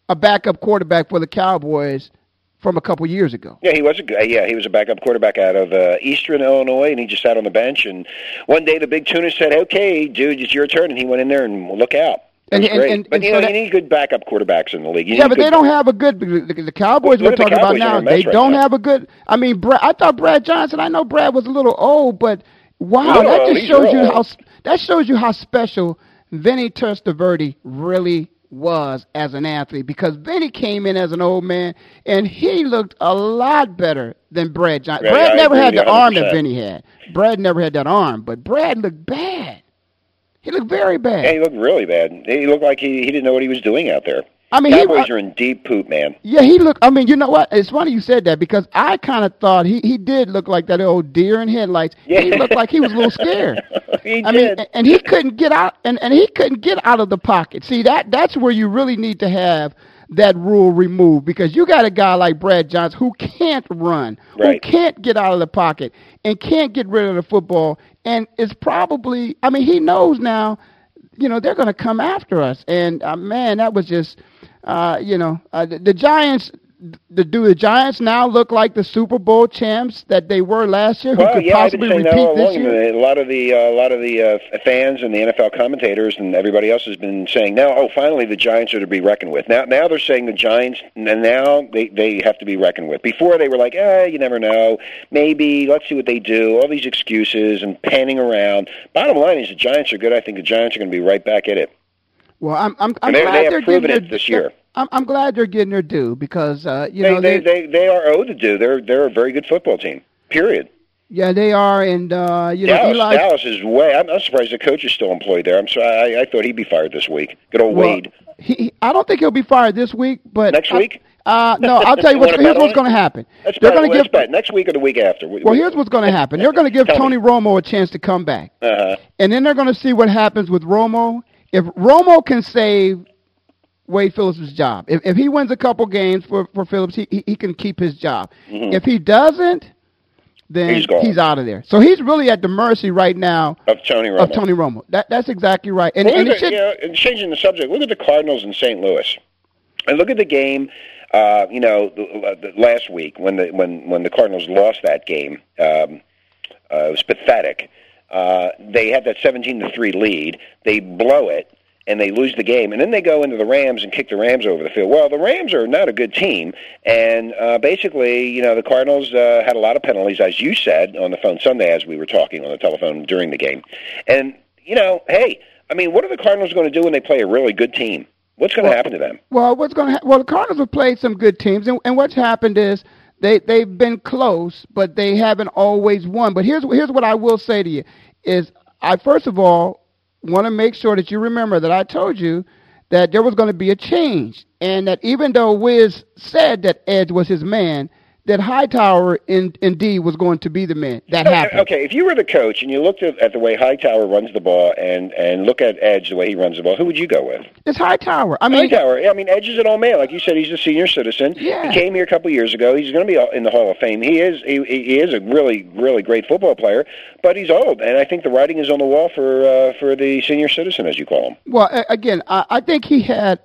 a backup quarterback for the Cowboys from a couple years ago. Yeah, he was a yeah he was a backup quarterback out of uh, Eastern Illinois, and he just sat on the bench. And one day the big tuna said, "Okay, dude, it's your turn," and he went in there and look out. And- and- and- but you so know, that- you need good backup quarterbacks in the league. You yeah, but they don't have a good. The, the Cowboys Look we're the talking Cowboys, about now. They right don't now. have a good. I mean, Brad, I thought Brad Johnson. I know Brad was a little old, but wow, No, that just shows you how that shows you how special Vinny Testaverde really was as an athlete because Vinny came in as an old man and he looked a lot better than Brad Johnson. Brad never had the you arm that 100%. Vinny had. Brad never had that arm, but Brad looked bad. He looked very bad. Yeah, he looked really bad. He looked like he he didn't know what he was doing out there. I mean, he- Cowboys are in deep poop, man. Yeah, he looked. I mean, you know what? It's funny you said that because I kind of thought he he did look like that old deer in headlights. Yeah. He looked like he was a little scared. he I mean, and he couldn't get out, and and he couldn't get out of the pocket. See that that's where you really need to have that rule removed because you got a guy like Brad Johnson who can't run, Right. who can't get out of the pocket, and can't get rid of the football, and it's probably. I mean, he knows now you know, they're going to come after us. And uh, man, that was just, uh, you know, uh, the, the Giants. The, do the Giants now look like the Super Bowl champs that they were last year? Who well, could yeah, possibly I've been repeat that all this along. year? A lot of the uh, a lot of the uh, fans and the NFL commentators and everybody else has been saying now, oh, finally the Giants are to be reckoned with. Now, now they're saying the Giants, and now they they have to be reckoned with. Before they were like, eh, you never know, maybe let's see what they do. All these excuses and panning around. Bottom line is the Giants are good. I think the Giants are going to be right back at it. Well, I'm I'm, I'm And they, glad they have proven it this year. I'm I'm glad they're getting their due because uh, you they, know they, they, they they are owed to do. They're they're a very good football team. Period. yeah they are and uh, you know Dallas, Eli Dallas is way. I'm, I'm surprised the coach is still employed there. I'm sorry. I, I thought he'd be fired this week. Good old Well, Wade. he, I don't think he'll be fired this week, but Next I- week? Uh, no, I'll tell you what's here's what's going to happen. Let's They're going to give bet next week or the week after. well, here's what's going to happen. They're going to give Tell me. Tony Romo a chance to come back, Uh-huh. and then they're going to see what happens with Romo. If Romo can save Wade Phillips' job, if if he wins a couple games for for Phillips, he he, he can keep his job. Mhm. If he doesn't, then He's gone. out of there. So he's really at the mercy right now Of Tony Romo. of Tony Romo. That that's exactly right. And, Well, and at, should, you know, changing the subject, look at the Cardinals in St. Louis, and look at the game. Uh, you know, the, the, last week when the when when the Cardinals lost that game, um, uh, it was pathetic. Uh, they had that seventeen to three lead. They blow it. And they lose the game, and then they go into the Rams and kick the Rams over the field. Well, the Rams are not a good team, and uh, basically, you know, the Cardinals uh, had a lot of penalties, as you said on the phone Sunday, as we were talking on the telephone during the game. And you know, hey, I mean, what are the Cardinals going to do when they play a really good team? What's going to happen to them? Well, what's going to ha- well, the Cardinals have played some good teams, and, and what's happened is they they've been close, but they haven't always won. But here's here's what I will say to you is I first of all want to make sure that you remember that I told you that there was going to be a change, and that even though Wiz said that Edge was his man, that Hightower in, indeed was going to be the man. That Okay, happened. Okay, if you were the coach and you looked at, at the way Hightower runs the ball and and look at Edge the way he runs the ball, who would you go with? It's Hightower. I mean, Hightower. I mean, Edge is an old man, like you said. He's a senior citizen. Yeah. He came here a couple years ago. He's going to be in the Hall of Fame. He is. He, he is a really, really great football player, but he's old, and I think the writing is on the wall for uh, for the senior citizen, as you call him. Well, again, I, I think he had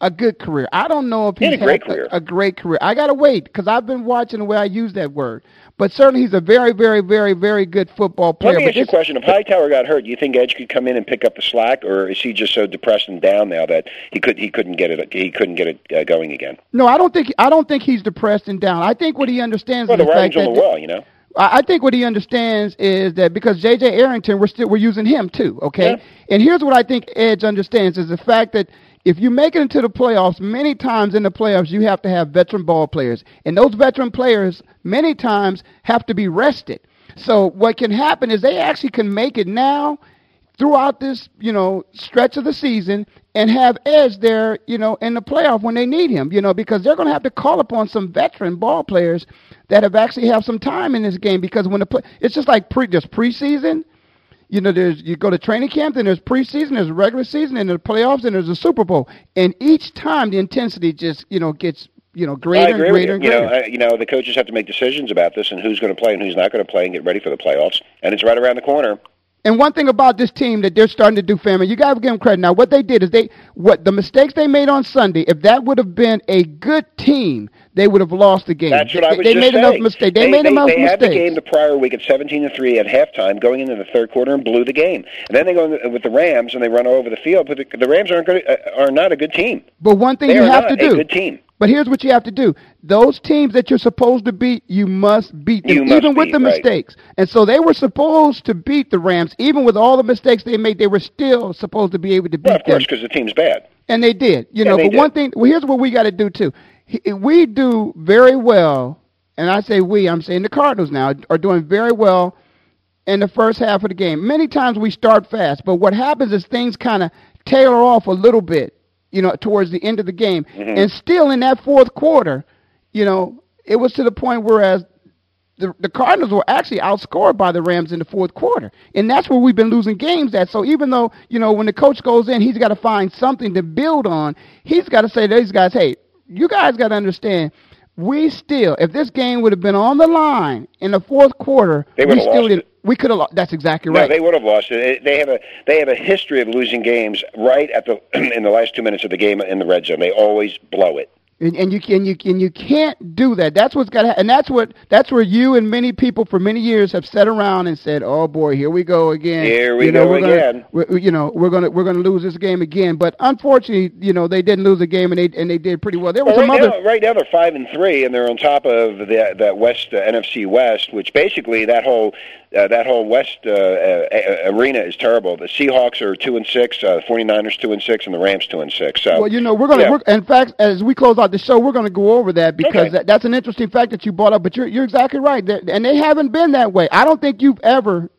a good career. I don't know if He he's had a great career. A, great career. I gotta wait because I've been watching the way I use that word. But certainly, he's a very, very, very, very good football player. Let me but ask you a question: If Hightower got hurt, do you think Edge could come in and pick up the slack, or is he just so depressed and down now that he could he couldn't get it he couldn't get it uh, going again? No, I don't think I don't think he's depressed and down. I think what he understands Well, is the the fact on that the wall, you know. I I think what he understands is that because J.J. Arrington, we're still we're using him too, okay? Yeah. And here's what I think Edge understands is the fact that if you make it into the playoffs, many times in the playoffs you have to have veteran ball players, and those veteran players many times have to be rested. So what can happen is they actually can make it now throughout this, you know, stretch of the season and have Edge there, you know, in the playoff when they need him, you know, because they're going to have to call upon some veteran ball players that have actually have some time in this game because when the play, it's just like pre there's preseason, you know, there's you go to training camp, then there's preseason, there's regular season, and there's playoffs, and there's a Super Bowl, and each time the intensity just you know gets you know I greater agree and with greater you. and You know, I, you know, the coaches have to make decisions about this and who's going to play and who's not going to play and get ready for the playoffs. And it's right around the corner. And one thing about this team that they're starting to do, family, you got to give them credit. Now, what they did is they, what the mistakes they made on Sunday, if that would have been a good team, they would have lost the game. That's what they, I was they just made saying. enough mistakes. They, They, made they, enough they had the game the prior week at 17 to three at halftime, going into the third quarter and blew the game. And then they go the, with the Rams and they run all over the field. But the, the Rams aren't good, uh, are not a good team. But one thing They you have not to a do. good team. But here's what you have to do: those teams that you're supposed to beat, you must beat them, must even with the right. mistakes. And so they were supposed to beat the Rams, even with all the mistakes they made. They were still supposed to be able to beat Well, of them. course, because the team's bad. And they did, you Yeah, know. But did. one thing, well, here's what we got to do too. We do very well, and I say we. I'm saying the Cardinals now are doing very well in the first half of the game. Many times we start fast, but what happens is things kind of tailor off a little bit, you know, towards the end of the game. Mhm. And still in that fourth quarter, you know, it was to the point whereas the, the Cardinals were actually outscored by the Rams in the fourth quarter. And that's where we've been losing games at. So even though, you know, when the coach goes in, he's got to find something to build on. He's got to say to these guys, hey, you guys got to understand, we still, if this game would have been on the line in the fourth quarter, They we still didn't. it. We could have. Lost. That's exactly No, right. they would have lost. They have a they have a history of losing games right at the in the last two minutes of the game in the red zone. They always blow it. And, and you can you and you can't do that. That's what's got to, and that's what that's where you and many people for many years have sat around and said, "Oh boy, here we go again." Here we you know, go we're again. Gonna, we're, you know, we're gonna we're gonna lose this game again. But unfortunately, you know, they didn't lose the game, and they and they did pretty well. There was Well, some right, other. now, right now they're five and three, and they're on top of the, that West uh, NFC West, which basically that whole uh, that whole West uh, uh, arena is terrible. The Seahawks are two and six, uh, 49ers two and six, and the Rams two and six. So, Well, you know, we're gonna. yeah. We're, in fact, as we close out the show, we're gonna go over that because Okay. that, that's an interesting fact that you brought up. But you're you're exactly right, They're- and they haven't been that way. I don't think you've ever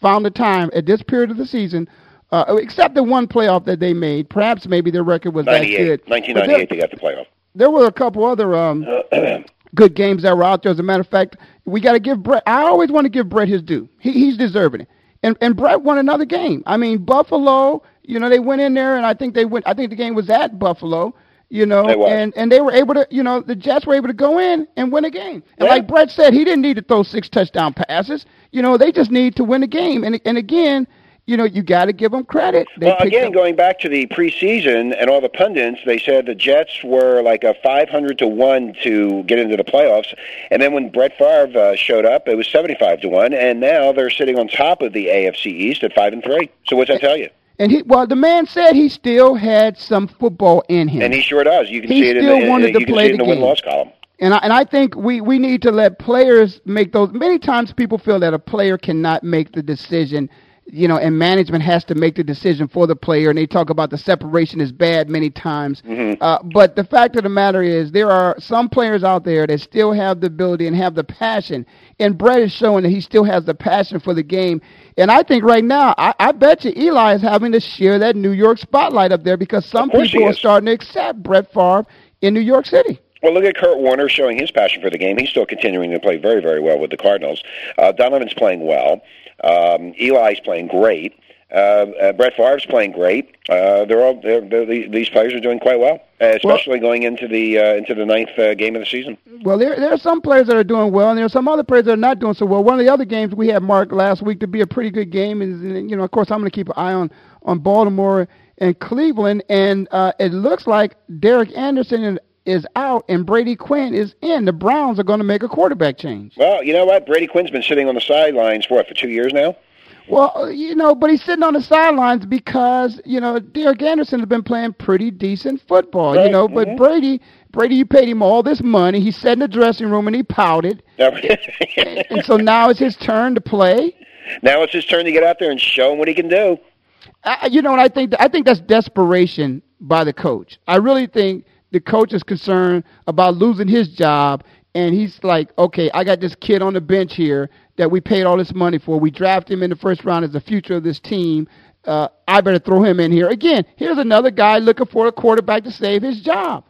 found a time at this period of the season, uh, except the one playoff that they made. Perhaps maybe their record was that good. 1998, there, they got the playoff. there were a couple other um, good games that were out there. As a matter of fact, we got to give Brett. I always want to give Brett his due. He, he's deserving it. And and Brett won another game. I mean, Buffalo. You know, they went in there, and I think they went. I think the game was at Buffalo. You know, and and they were able to. You know, the Jets were able to go in and win a game. And Yeah. like Brett said, he didn't need to throw six touchdown passes. You know, they just need to win a game. And and again, you know, you got to give them credit. They well, again, going back to the preseason and all the pundits, they said the Jets were like a 500 to 1 to get into the playoffs. And then when Brett Favre uh, showed up, it was 75 to 1. And now they're sitting on top of the AFC East at 5 and 3. So what's that tell you? And he well, the man said he still had some football in him. And he sure does. You can He see it in the, wanted to play see it in the the win-loss column. And I, and I think we, we need to let players make those. Many times people feel that a player cannot make the decision, you know, and management has to make the decision for the player. And they talk about the separation is bad many times. Mm-hmm. Uh, but the fact of the matter is, there are some players out there that still have the ability and have the passion. And Brett is showing that he still has the passion for the game. And I think right now, I, I bet you Eli is having to share that New York spotlight up there because some people are starting to accept Brett Favre in New York City. Well, look at Kurt Warner showing his passion for the game. He's still continuing to play very, very well with the Cardinals. Uh, Donovan's playing well. Um, Eli's playing great. Uh, uh, Brett Favre's playing great. Uh, they're all they're, they're, these players are doing quite well, uh, especially going into the uh, into the ninth uh, game of the season. Well, there there are some players that are doing well, and there are some other players that are not doing so well. One of the other games we had marked last week to be a pretty good game is, you know, of course, I'm going to keep an eye on on Baltimore and Cleveland, and uh, it looks like Derek Anderson is out and Brady Quinn is in. The Browns are going to make a quarterback change. Well, you know what? Brady Quinn's been sitting on the sidelines for what for two years now. Well, you know, but he's sitting on the sidelines because you know Derek Anderson has been playing pretty decent football. You know, but mhm. Brady, Brady, you paid him all this money. He sat in the dressing room and he pouted. and so now it's his turn to play. now it's his turn to get out there and show him what he can do. I, you know, and I think I think that's desperation by the coach. I really think the coach is concerned about losing his job, and he's like, okay, I got this kid on the bench here that we paid all this money for. We draft him in the first round as the future of this team. Uh, I better throw him in here again. Here's another guy looking for a quarterback to save his job.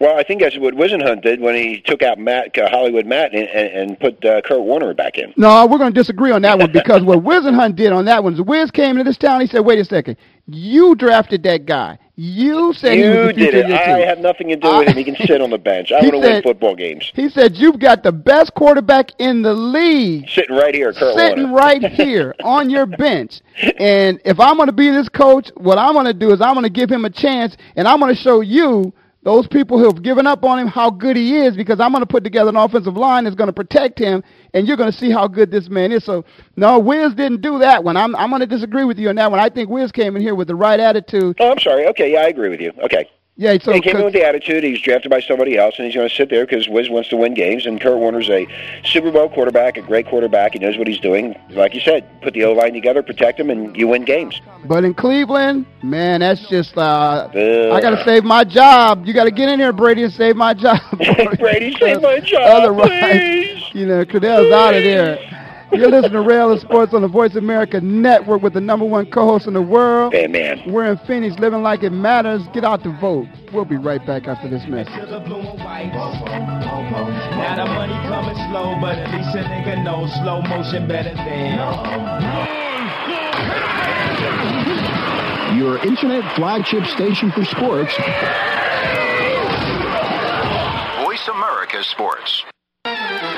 Well, I think that's what Whisenhunt did when he took out Matt uh, Hollywood Matt and, and, and put uh, Kurt Warner back in. No, we're going to disagree on that one because what Whisenhunt did on that one is Wiz came into this town. He said, "Wait a second, you drafted that guy. You said he was You did it. I team." have nothing to do with him. He can sit on the bench. I want to win football games. He said, "You've got the best quarterback in the league Sitting right here, Kurt sitting Warner. right here on your bench. And if I'm going to be this coach, what I'm going to do is I'm going to give him a chance, and I'm going to show you." Those people who have given up on him, how good he is, because I'm going to put together an offensive line that's going to protect him, and you're going to see how good this man is. So, no, Wiz didn't do that one. I'm I'm going to disagree with you on that one. I think Wiz came in here with the right attitude. Oh, I'm sorry. Okay, yeah, I agree with you. Okay. Yeah, so he came in with the attitude. He's drafted by somebody else, and he's going to sit there because Wiz wants to win games. And Kurt Warner's a Super Bowl quarterback, a great quarterback. He knows what he's doing. Like you said, put the O line together, protect him, and you win games. But in Cleveland, man, that's just uh, Uh, I got to save my job. You got to get in here, Brady, and save my job. Brady, save my job, Otherwise, you know, Cadell's out of there. You're listening to Ray Ellis Sports on the Voice America Network with the number one co-host in the world. Hey, man. We're in Phoenix, living like it matters. Get out to vote. We'll be right back after this message. Now the money coming slow, but at least a nigga knows slow motion better than. Your internet flagship station for sports. Voice America Sports.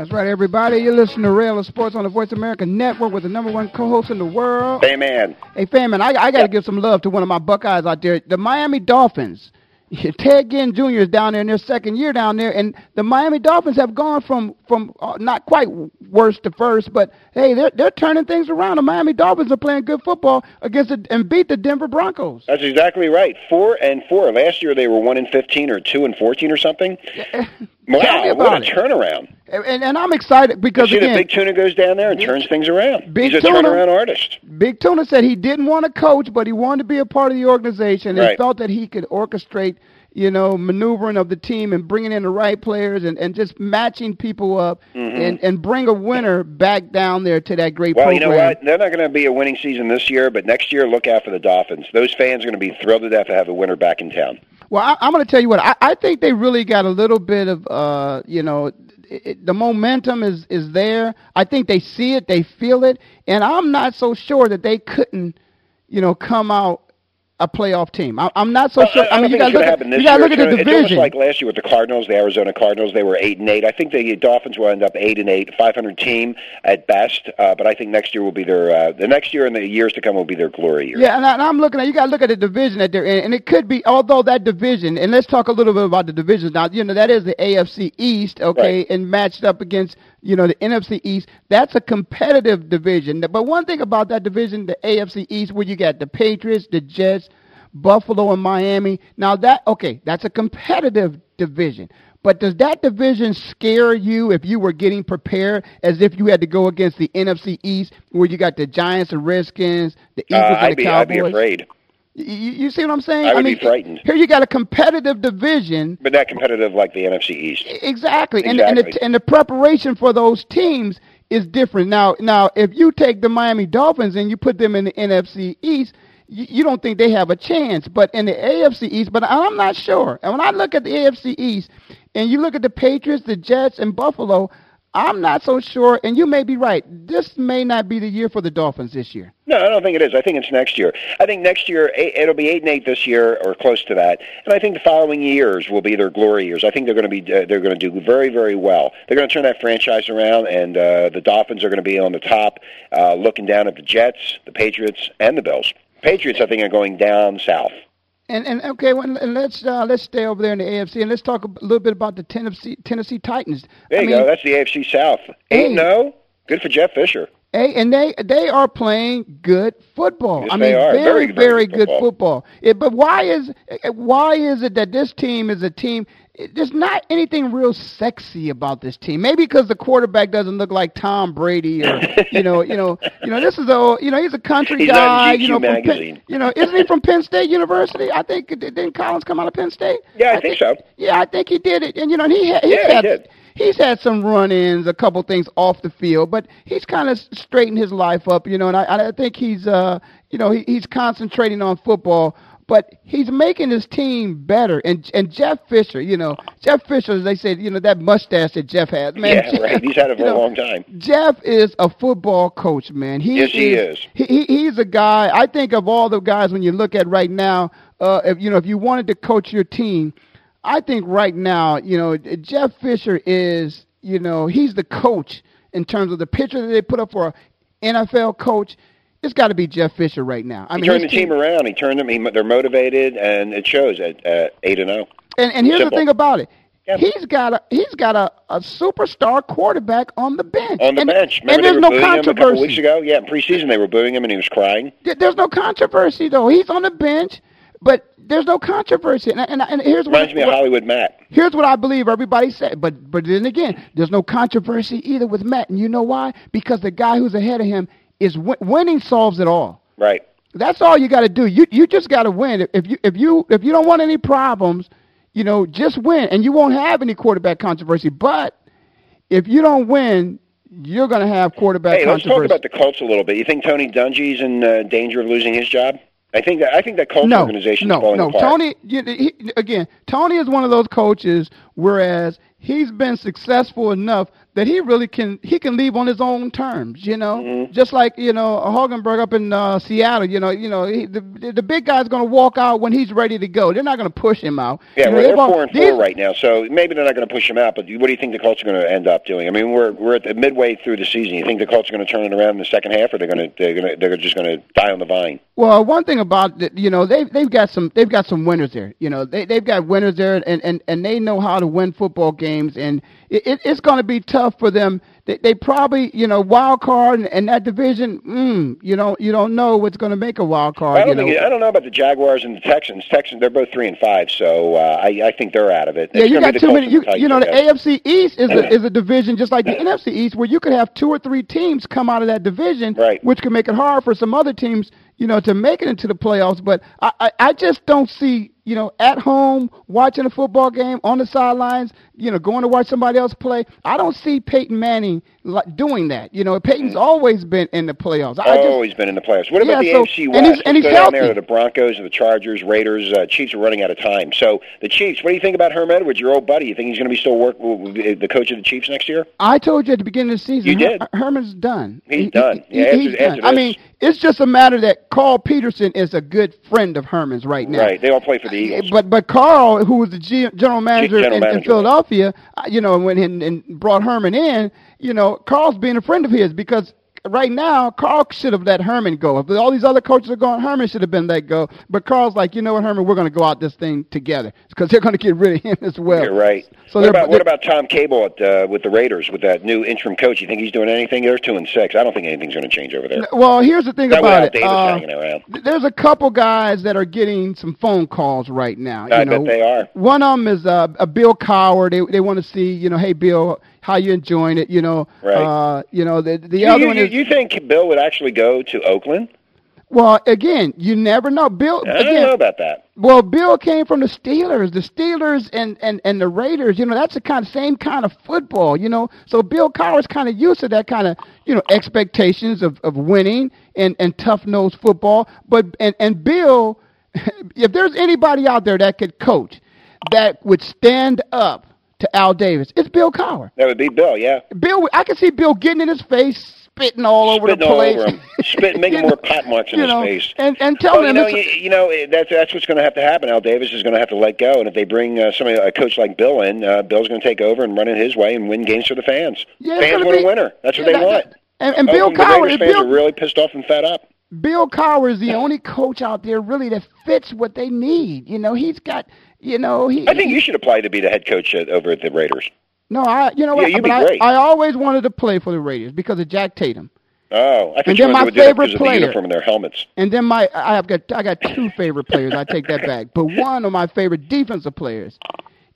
That's right, everybody. You're listening to Ray Ellis Sports on the Voice America Network with the number one co-host in the world. Hey, man. Hey, man, I, I got to give some love to one of my Buckeyes out there, the Miami Dolphins. Ted Ginn Jr. is down there in their second year down there, and the Miami Dolphins have gone from from uh, not quite worst to first, but hey, they're they're turning things around. The Miami Dolphins are playing good football against the, and beat the Denver Broncos. That's exactly right. Four and four. Last year they were one and fifteen or two and fourteen or something. Wow, what a it. turnaround! And, and, and I'm excited because again, Big Tuna goes down there and turns things around. Big He's a Tuna- turnaround artist. Big Tuna said he didn't want to coach, but he wanted to be a part of the organization and Right. felt that he could orchestrate, you know, maneuvering of the team and bringing in the right players and, and just matching people up Mhm. and, and bring a winner back down there to that great Well, program. you know what? They're not going to be a winning season this year, but next year, look out for the Dolphins. Those fans are going to be thrilled to death to have a winner back in town. Well, I, I'm going to tell you what. I, I think they really got a little bit of, uh, you know, it, it, the momentum is is there. I think they see it, they feel it, and I'm not so sure that they couldn't, you know, come out a playoff team. I, I'm not so Well, sure. I, I mean, you got to look at you got to year. look at the It's almost division. like last year with the Cardinals, the Arizona Cardinals. They were eight and eight. I think the Dolphins will end up eight and eight, 500 team at best. Uh, but I think next year will be their uh, the next year and the years to come will be their glory year. Yeah, and, I, and I'm looking at you. Got to look at the division that they're in, and it could be. Although that division, and let's talk a little bit about the divisions now. You know, that is the AFC East, okay, and matched up against you know the NFC East. That's a competitive division. But one thing about that division, the AFC East, where you got the Patriots, the Jets, Buffalo, and Miami. Now that okay, that's a competitive division. But does that division scare you if you were getting prepared as if you had to go against the NFC East, where you got the Giants, the Redskins, the Uh, Eagles, and I'd the be Cowboys? I'd be afraid, You, you see what I'm saying? I would mean, be frightened. Here you got a competitive division, but not competitive like the NFC East. exactly, and and Exactly. the, and the preparation for those teams is different. Now, now if you take the Miami Dolphins and you put them in the NFC East, you, you don't think they have a chance. But in the AFC East, but I'm not sure. And when I look at the AFC East, and you look at the Patriots, the Jets, and Buffalo. I'm not so sure, and you may be right. This may not be the year for the Dolphins this year. No, I don't think it is. I think it's next year. I think next year it'll be eight and eight this year, or close to that. And I think the following years will be their glory years. I think they're going to be uh, they're going to do very very well. They're going to turn that franchise around, and uh, the Dolphins are going to be on the top, uh, looking down at the Jets, the Patriots, and the Bills. Patriots, I think, are going down south. And and okay, well, and let's uh, let's stay over there in the AFC and let's talk a little bit about the Tennessee Tennessee Titans. There I you mean, go. That's the AFC South. Eight no. Good for Jeff Fisher. Hey, and they they are playing good football. Yes, I they mean, are. very Very, very good football. football. Yeah, but why is why is it that this team is a team? There's not anything real sexy about this team. Maybe because the quarterback doesn't look like Tom Brady, or you know, you know, you know, this is a, you know, he's a country He's guy. You know, from Penn, magazine. you know, isn't he from Penn State University? I think didn't Collins come out of Penn State? Yeah, I, think, so. Yeah, I think he did it, and you know, and he had, he's Yeah, he had, did. He's had some run-ins, a couple things off the field, but he's kind of straightened his life up, you know. And I, I think he's, uh, you know, he, he's concentrating on football, but he's making his team better. And and Jeff Fisher, you know, Jeff Fisher, as they said, you know, that mustache that Jeff has, man. yeah, right. He's had it for a know, long time. Jeff is a football coach, man. He Yes, he is. He, he he's a guy. I think of all the guys when you look at right now, uh, if you know, if you wanted to coach your team, I think right now, you know, Jeff Fisher is, you know, he's the coach in terms of the picture that they put up for an NFL coach. It's got to be Jeff Fisher right now. I he mean, turned the his team around. He turned them. He, they're motivated, and it shows at uh, eight and zero. And, and here's Simple. the thing about it. He's got a he's got a, a superstar quarterback on the bench. On the and, bench. and Remember there's they were no him a couple controversy. weeks ago? Yeah, in preseason they were booing him, and he was crying. There's no controversy though. He's on the bench, but there's no controversy. And, and, and here's what, Reminds me of what- Hollywood Matt. here's what I believe everybody said. But but then again, there's no controversy either with Matt. And you know why? Because the guy who's ahead of him is win- winning solves it all. Right. That's all you got to do. You you just got to win. If you if you if you don't want any problems, you know, just win, and you won't have any quarterback controversy. But if you don't win, you're going to have quarterback Hey, let's talk about the Colts a little bit. You think Tony Dungy's in uh, danger of losing his job? I think that I think that Colts no, organization no, is falling no. apart. Tony, you- he, again, Tony is one of those coaches. Whereas he's been successful enough that he really can he can leave on his own terms. You know, Mm-hmm. just like you know Hogenberg up in uh, Seattle. You know, you know he, the the big guy's going to walk out when he's ready to go. They're not going to push him out. Yeah, You know, well, they're four and these- four right now, so maybe they're not going to push him out. But what do you think the Colts are going to end up doing? I mean, we're we're at the midway through the season. You think the Colts are going to turn it around in the second half, or they're going to they're going to they're just going to die on the vine? Well, one thing about it, you know they've they've got some they've got some winners there. You know they they've got winners there, and and and they know how to win football games, and it, it, it's going to be tough for them. They, they probably you know wild card and, and that division. Mm, you know you don't know what's going to make a wild card. I don't you think know. I don't know about the Jaguars and the Texans. Texans they're both three and five, so uh, I I think they're out of it. Yeah, It's you got too many. You, you know, the. AFC East is a is a division just like the NFC East, where you could have two or three teams come out of that division, Right. which could make it hard for some other teams, you know, to make it into the playoffs. But I, I, I just don't see, you know, at home watching a football game on the sidelines, you know, going to watch somebody else play. I don't see Peyton Manning doing that. You know, Peyton's always been in the playoffs. I just, always been in the playoffs. What about Yeah, the so- AFC and West? he's- and he's down there the Broncos, and the Chargers, Raiders. Uh, Chiefs are running out of time. So the Chiefs. What do you think about Herm Edwards, your old buddy? You think he's going to be still work the coach of the Chiefs next year? I told you at the beginning of the season, You did. Her- Herman's done. He's He- done. he- Yeah, after- he's after done. I mean, it's just a matter that Carl Peterson is a good friend of Herman's right now. Right. They all play for the Eagles. But but Carl, who was the G, general manager, general in, in. Philadelphia, uh, you know, when and, and brought Herman in, you know, Carl's being a friend of his because right now Carl should have let Herman go. If all these other coaches are going, Herman should have been let go. But Carl's like, you know what, Herman, we're going to go out this thing together because they're going to get rid of him as well. You're right. So what about what about Tom Cable at, uh, with the Raiders with that new interim coach? You think he's doing anything? They're two and six. I don't think anything's going to change over there. Well, here's the thing That about it. Uh, hanging around. there's a couple guys that are getting some phone calls right now. You I know, bet they are. One of them is uh, a Bill Cowher. They they want to see, you know, hey Bill, how you enjoying it? You know, Right. uh, you know the the you, other you, one is you think Bill would actually go to Oakland? well, again, you never know. Bill, I don't know about that. Well, Bill came from the Steelers. The Steelers and, and, and the Raiders, you know, that's the kind of same kind of football, you know. So Bill Cowher's kind of used to that kind of, you know, expectations of, of winning and, and tough nosed football. But and, and Bill, if there's anybody out there that could coach that would stand up to Al Davis, it's Bill Cowher. That would be Bill, yeah. Bill, I can see Bill getting in his face, spitting all over Spitting the all place. over him, spitting, making more pot marks in you his know, face. and and Well, telling you him know, you, you know that's that's what's going to have to happen. Al Davis is going to have to let go, and if they bring uh, somebody a coach like Bill in, uh, Bill's going to take over and run it his way and win games for the fans. Yeah, fans want be- a winner. That's what Yeah, they that- want. and- and Bill Oakland, the Cowher- fans Bill- are really pissed off and fed up. Bill Cowher is the only coach out there really that fits what they need. You know, he's got, you know, he. I think you should apply to be the head coach at, over at the Raiders. No, I. You know what? Yeah, you'd be I, great. I always wanted to play for the Raiders because of Jack Tatum. Oh, I think And you then wanted my do that favorite of the player- uniform and their helmets. And then my, I have got, I got two favorite players. I take that back. But one of my favorite defensive players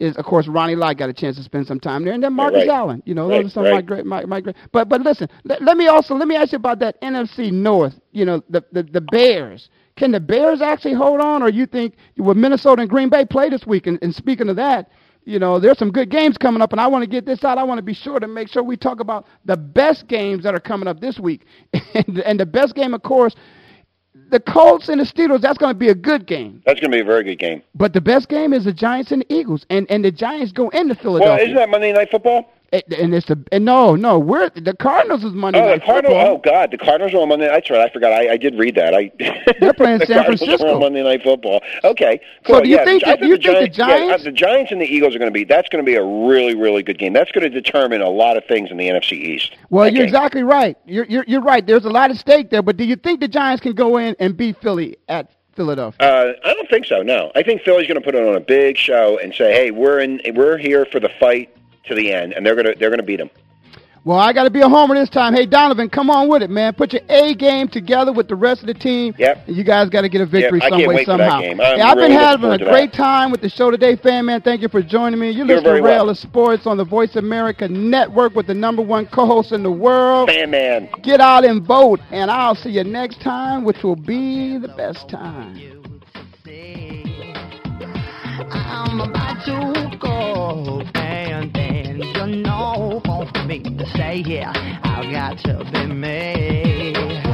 is of course Ronnie Lott got a chance to spend some time there, and then Marcus right. Allen. You know, Right, those are some of my great, my, my great. But but listen, let, let me also let me ask you about that NFC North. You know, the the, the Bears. Can the Bears actually hold on, or you think will Minnesota and Green Bay play this week? And, and speaking of that, you know, there's some good games coming up, and I want to get this out. I want to be sure to make sure we talk about the best games that are coming up this week, and, and the best game, of course, the Colts and the Steelers. That's going to be a good game. That's going to be a very good game. But the best game is the Giants and the Eagles, and and the Giants go into Well, Philadelphia. isn't that Monday Night Football? And, it's the and no no we're the Cardinals is Monday oh, night the Cardinals. football. Oh God, the Cardinals are on Monday. That's right. I forgot. I, I did read that. I They're playing the San Cardinals Francisco. are on Monday Night Football. Okay, cool. So do you yeah, think I that- you think the Giants, yeah, the Giants and the Eagles are going to be. That's going to be a really really good game. That's going to determine a lot of things in the NFC East. Well, That you're game. exactly right. You're, you're you're right. There's a lot at stake there. But do you think the Giants can go in and beat Philly at Philadelphia? Uh, I don't think so. No, I think Philly's going to put on a big show and say, "Hey, we're in. We're here for the fight to the end," and they're going to they're to beat them. Well, I got to be a homer this time. Hey, Donovan, come on with it, man. Put your A game together with the rest of the team. Yep. And you guys got to get a victory Yep, some way, wait for that somehow. game. I'm Hey, I've really been having a great time with the show today, fan man. Thank you for joining me. You're listening very to Ray Ellis well. of Sports on the Voice America Network with the number one co-host in the world. Fan man. Get out and vote, and I'll see you next time, which will be the best time. I'm about to go, and then you know for me to say, yeah, I've got to be me.